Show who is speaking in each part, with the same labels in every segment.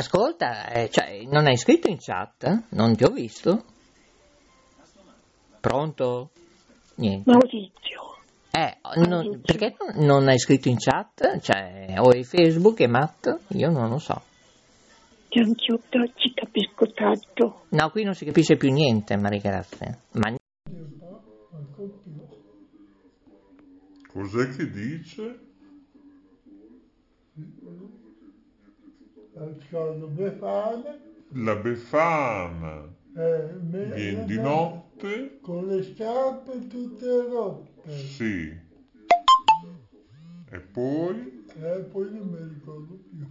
Speaker 1: Ascolta, eh, cioè, non hai scritto in chat? Non ti ho visto? Pronto? Niente.
Speaker 2: Maurizio,
Speaker 1: Eh, non- perché non- hai scritto in chat? Cioè, o hai Facebook e Matt? Io non lo so.
Speaker 2: anch'io ci capisco tanto.
Speaker 1: No, qui non si capisce più niente, Maria Grazia. Ma
Speaker 3: Cos'è che dice?
Speaker 4: Sono Befana,
Speaker 3: La Befana
Speaker 4: eh, me-
Speaker 3: viene di notte?
Speaker 4: con le scarpe tutte rotte.
Speaker 3: Sì. E poi?
Speaker 4: E poi non mi ricordo più.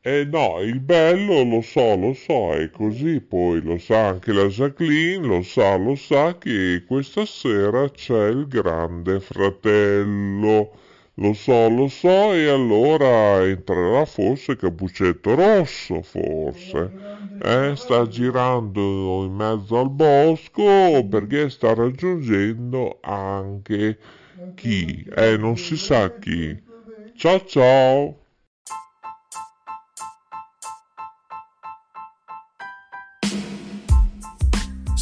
Speaker 3: Eh no, il bello lo so, lo so, è così, poi lo sa anche la Jacqueline, lo sa, lo sa che questa sera c'è il grande fratello. Lo so, lo so, e allora entrerà forse Capuccetto Rosso, forse. Eh, sta girando in mezzo al bosco perché sta raggiungendo anche chi? Eh, non si sa chi. Ciao ciao!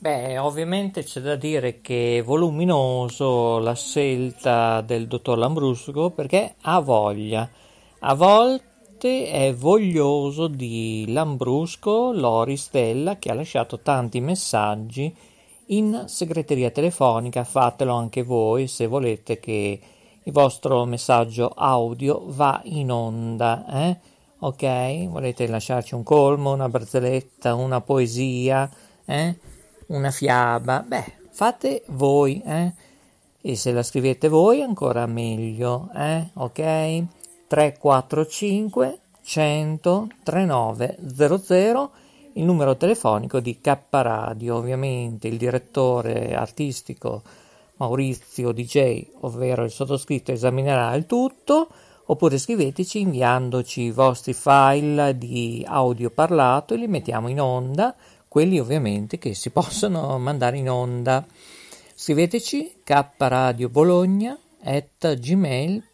Speaker 1: Beh, ovviamente c'è da dire che è voluminoso la scelta del dottor Lambrusco perché ha voglia. A volte è voglioso di Lambrusco Lori Stella che ha lasciato tanti messaggi in segreteria telefonica. Fatelo anche voi se volete che il vostro messaggio audio va in onda. Eh? Ok? Volete lasciarci un colmo, una barzelletta, una poesia? Eh? Una fiaba, beh, fate voi, eh? E se la scrivete voi ancora meglio, eh? Ok? 345 100 3900 il numero telefonico di K Radio, ovviamente il direttore artistico Maurizio DJ, ovvero il sottoscritto esaminerà il tutto, oppure scriveteci inviandoci i vostri file di audio parlato e li mettiamo in onda quelli ovviamente che si possono mandare in onda. Scriveteci kradiobologna at gmail.com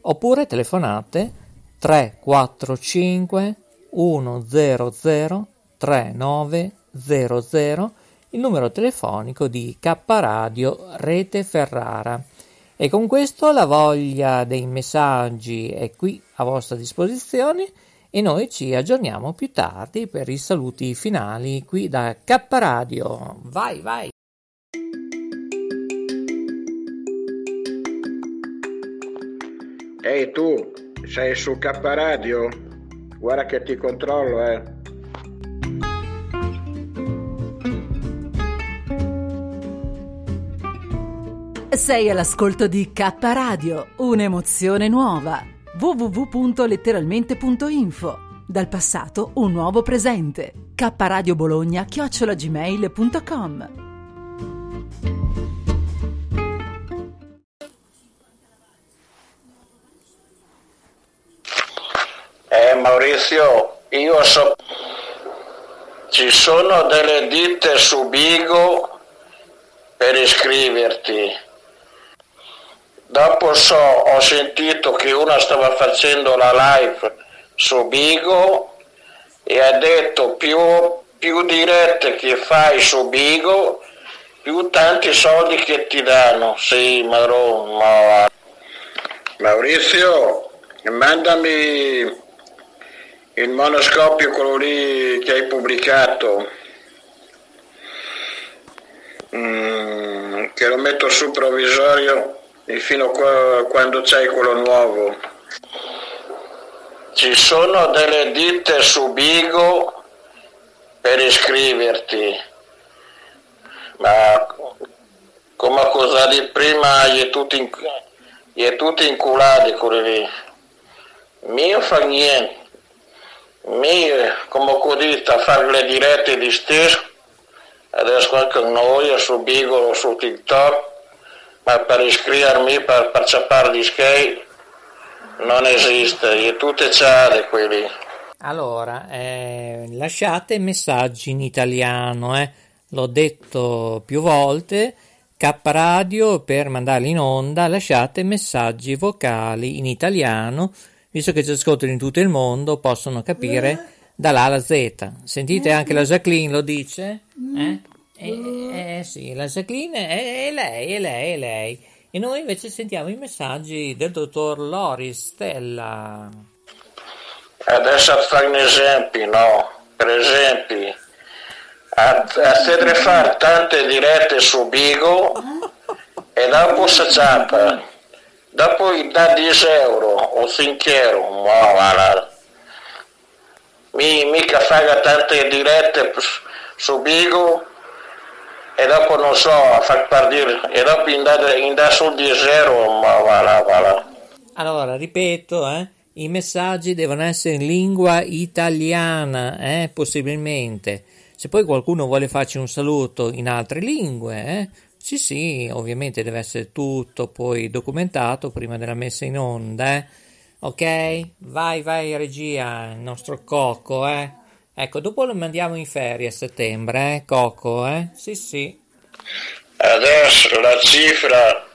Speaker 1: oppure telefonate 345 100 3900 il numero telefonico di K Radio Rete Ferrara. E con questo la voglia dei messaggi è qui a vostra disposizione e noi ci aggiorniamo più tardi per i saluti finali qui da K Radio. Vai, vai!
Speaker 5: Ehi tu, sei su K Radio? Guarda che ti controllo, eh.
Speaker 6: Sei all'ascolto di K Radio, un'emozione nuova. www.letteralmente.info Dal passato un nuovo presente. K Radio Bologna chiocciolagmail.com
Speaker 5: Eh Maurizio, io so... Ci sono delle ditte su Bigo per iscriverti. Dopo so, ho sentito che una stava facendo la live su Bigo e ha detto più, più dirette che fai su Bigo, più tanti soldi che ti danno. Sì, Maro, ma... Maurizio, mandami il monoscopio, quello lì che hai pubblicato. Mm, che lo metto sul provvisorio e fino a quando c'hai quello nuovo. Ci sono delle ditte su Bigo per iscriverti, ma come cosa di prima gli è tutti, in, gli è tutti inculati quelli lì. Mio fa niente, mio come codita a fare le dirette di stesso adesso anche noi su Bigo su TikTok, per iscrivermi, per, per ciappare di skate, non esiste, è tutte ciade quelli.
Speaker 1: Allora, eh, lasciate messaggi in italiano, eh. l'ho detto più volte, K Radio per mandarli in onda, lasciate messaggi vocali in italiano, visto che ci ascoltano in tutto il mondo, possono capire dall'A alla Z. Sentite anche la Jacqueline lo dice? Eh? Eh, eh sì, la Jacqueline è, è lei, è lei, è lei. E noi invece sentiamo i messaggi del dottor Loris Stella.
Speaker 5: Adesso fare un esempio, no? Per esempio, a, a fare tante dirette su Bigo e dopo si ciappa. Dopo gli dà 10 euro o 5 euro, ma guarda mi, mica fa tante dirette su Bigo e dopo non so a far partire e dopo indà sul di zero ma va là, va là.
Speaker 1: allora ripeto eh, i messaggi devono essere in lingua italiana eh, possibilmente se poi qualcuno vuole farci un saluto in altre lingue eh, sì sì ovviamente deve essere tutto poi documentato prima della messa in onda eh Ok? Vai, vai, regia, il nostro Coco, eh? Ecco, dopo lo mandiamo in ferie a settembre, eh? Coco, eh? Sì, sì.
Speaker 5: Adesso la cifra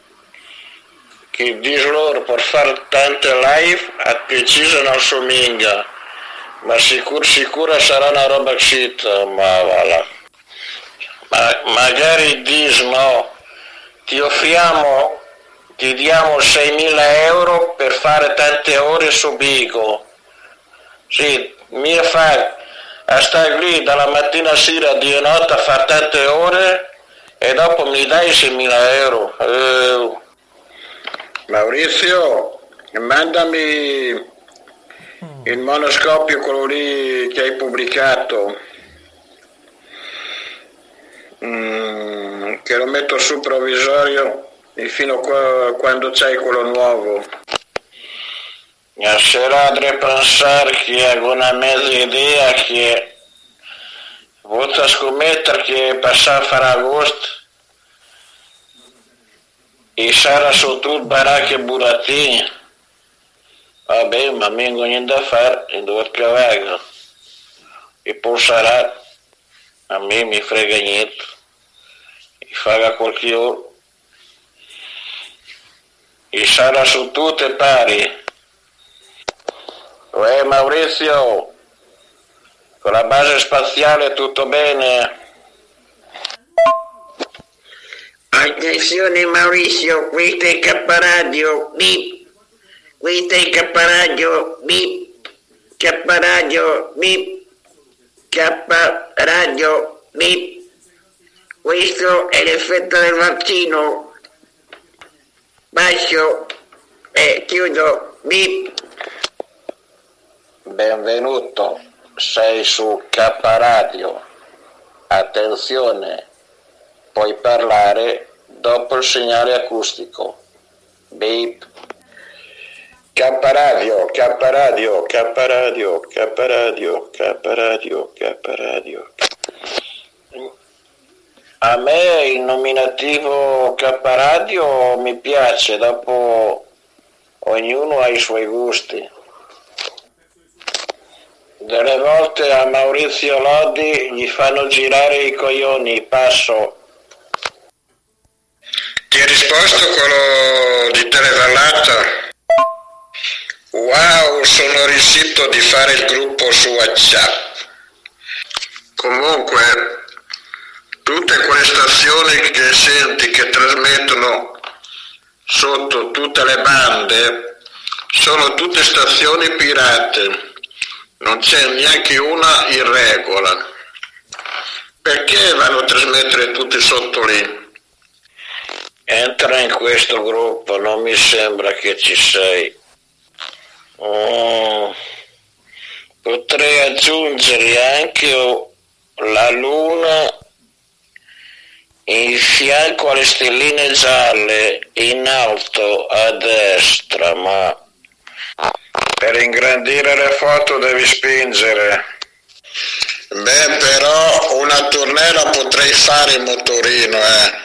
Speaker 5: che dice loro per fare tante live a preciso non somiglia, ma sicuro, sicura sarà una roba shit, ma voilà. Ma magari dice no, ti offriamo ti diamo 6.000 euro per fare tante ore su Bigo. Sì, mi fa a stare lì dalla mattina a sera di notte a fare tante ore e dopo mi dai 6.000 euro. Eh. Maurizio, mandami il monoscopio quello lì che hai pubblicato. Mm, che lo metto sul provvisorio fino a quando c'hai quello nuovo. Sarà da pensare che ho una mezza idea che voto scommettere che passare a fare agosto e sarà su tutto baracche e burattini. Vabbè, ma mi vengo niente da fare, in due cavallo. E poi sarà, a me mi frega niente, e farà qualche ora e sarà su tutte pari. Uè Maurizio, con la base spaziale tutto bene?
Speaker 7: Attenzione Maurizio, questo è K Radio, bip. Questo è K Radio, bip. K Radio, bip. K Radio, bip. Questo è l'effetto del vaccino. Bacio e chiudo. Bip.
Speaker 5: Benvenuto, sei su K Radio. Attenzione, puoi parlare dopo il segnale acustico. Beep. K Radio, K Radio, K Radio, K Radio, K Radio, K Radio. A me il nominativo K Radio mi piace, dopo ognuno ha i suoi gusti. Delle volte a Maurizio Lodi gli fanno girare i coglioni, passo. Ti ha risposto quello di Televallata? Wow, sono riuscito di fare il gruppo su WhatsApp. Comunque, tutte quelle stazioni che senti che trasmettono sotto tutte le bande sono tutte stazioni pirate, non c'è neanche una in regola. Perché vanno a trasmettere tutti sotto lì? Entra in questo gruppo, non mi sembra che ci sei. Oh, potrei aggiungere anche la luna in fianco alle stelline gialle in alto a destra, ma per ingrandire le foto devi spingere. Beh, però una tournée potrei fare in motorino, eh.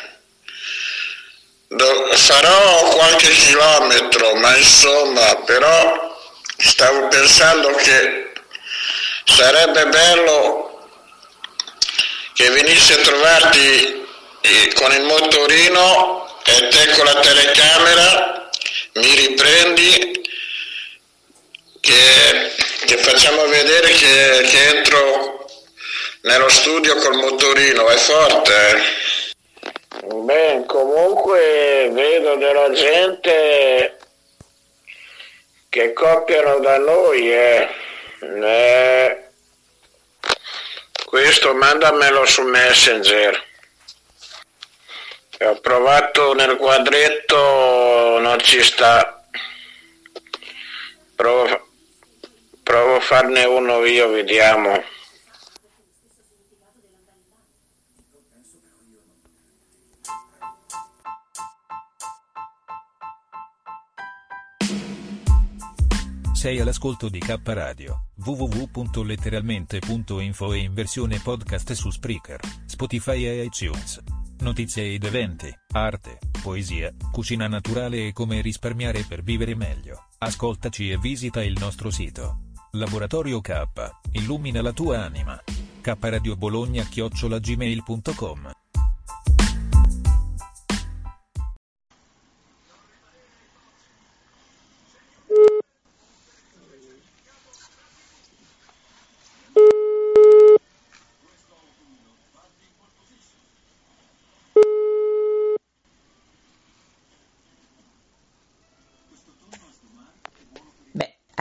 Speaker 5: Do- farò qualche chilometro, ma insomma, però stavo pensando che sarebbe bello che venissi a trovarti eh, con il motorino e te con la telecamera mi riprendi che, che facciamo vedere che, che entro nello studio col motorino, è forte. eh? Beh, comunque vedo della gente che copiano da noi, eh. Eh, Questo mandamelo su Messenger. Ho provato nel quadretto, non ci sta. Provo, provo a farne uno io, vediamo.
Speaker 8: Sei all'ascolto di K Radio, www.letteralmente.info e in versione podcast su Spreaker, Spotify e iTunes. Notizie ed eventi, arte, poesia, cucina naturale e come risparmiare per vivere meglio. Ascoltaci e visita il nostro sito. Laboratorio K, illumina la tua anima. K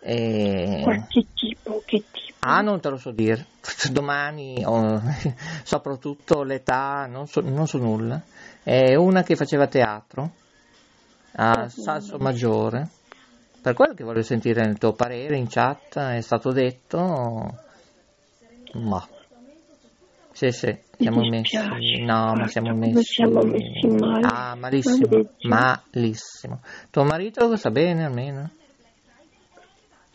Speaker 1: E...
Speaker 2: Qualche tipo, che tipo?
Speaker 1: Ah, non te lo so dire. Domani, oh, soprattutto l'età, non so, non so nulla. È una che faceva teatro a Salso Maggiore. Per quello che voglio sentire il tuo parere in chat, è stato detto. Ma. Sì, sì, siamo messi. No, ma siamo messi.
Speaker 2: siamo messi male.
Speaker 1: Ah, malissimo. Malissimo. Tuo marito sta bene almeno?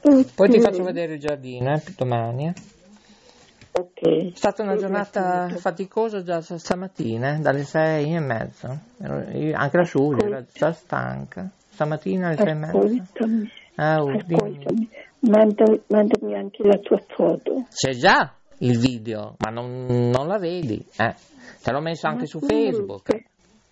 Speaker 1: Poi ti faccio vedere il giardino, eh, domani. eh.
Speaker 2: Ok.
Speaker 1: È stata una giornata faticosa già stamattina, eh, dalle sei e io- anche la Giulia era già stanca. Stamattina alle sei e mezza. Ah, oh, dimmi.
Speaker 2: ascoltami. Manda- mandami anche la tua foto.
Speaker 1: C'è già il video, ma non, non la vedi. Eh. Te l'ho messo anche su Facebook.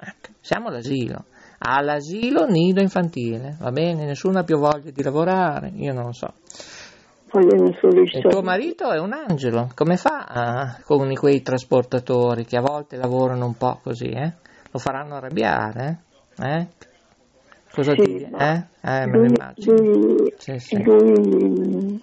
Speaker 1: Ecco, siamo all'asilo. All'asilo nido infantile, va bene? Nessuno ha più voglia di lavorare, io non lo so. Il tuo marito è un angelo, come fa ah, con quei trasportatori che a volte lavorano un po' così, eh? Lo faranno arrabbiare, eh? Eh? Cosa
Speaker 2: Sì,
Speaker 1: ti... Eh? Eh, me lo immagino.
Speaker 2: lui-
Speaker 1: Sì, sì.
Speaker 2: lui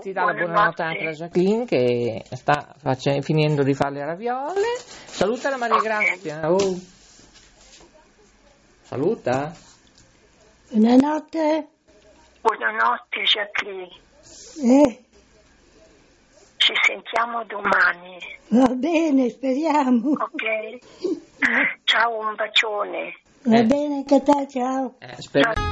Speaker 1: Ti dà la buonanotte anche la Jacqueline che sta face- finendo di fare le raviole. Saluta la Maria Grazia. Oh. Saluta.
Speaker 4: Buonanotte.
Speaker 2: Buonanotte Jacqueline,
Speaker 4: Eh,
Speaker 2: ci sentiamo domani,
Speaker 4: va bene, speriamo.
Speaker 2: ok? Ciao, un bacione.
Speaker 4: Va
Speaker 1: Eh.
Speaker 4: bene anche te, ciao.
Speaker 1: Eh, spero-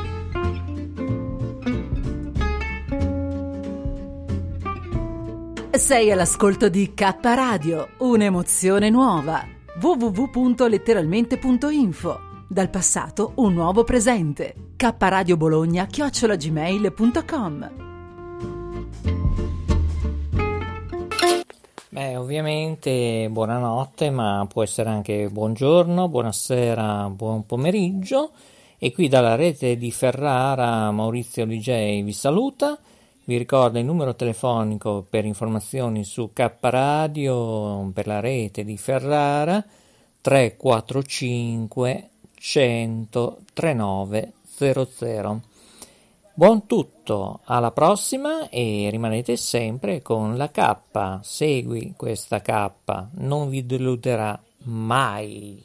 Speaker 6: Sei all'ascolto di K Radio, un'emozione nuova. www.letteralmente.info Dal passato un nuovo presente. K Radio Bologna chiocciolagmail.com
Speaker 1: Beh, ovviamente buonanotte, ma può essere anche buongiorno, buonasera, buon pomeriggio. E qui dalla rete di Ferrara Maurizio DJ vi saluta. Vi ricordo il numero telefonico per informazioni su K Radio per la rete di Ferrara 345 800 3900. Buon tutto, alla prossima e rimanete sempre con la K. Segui questa K, non vi deluderà mai.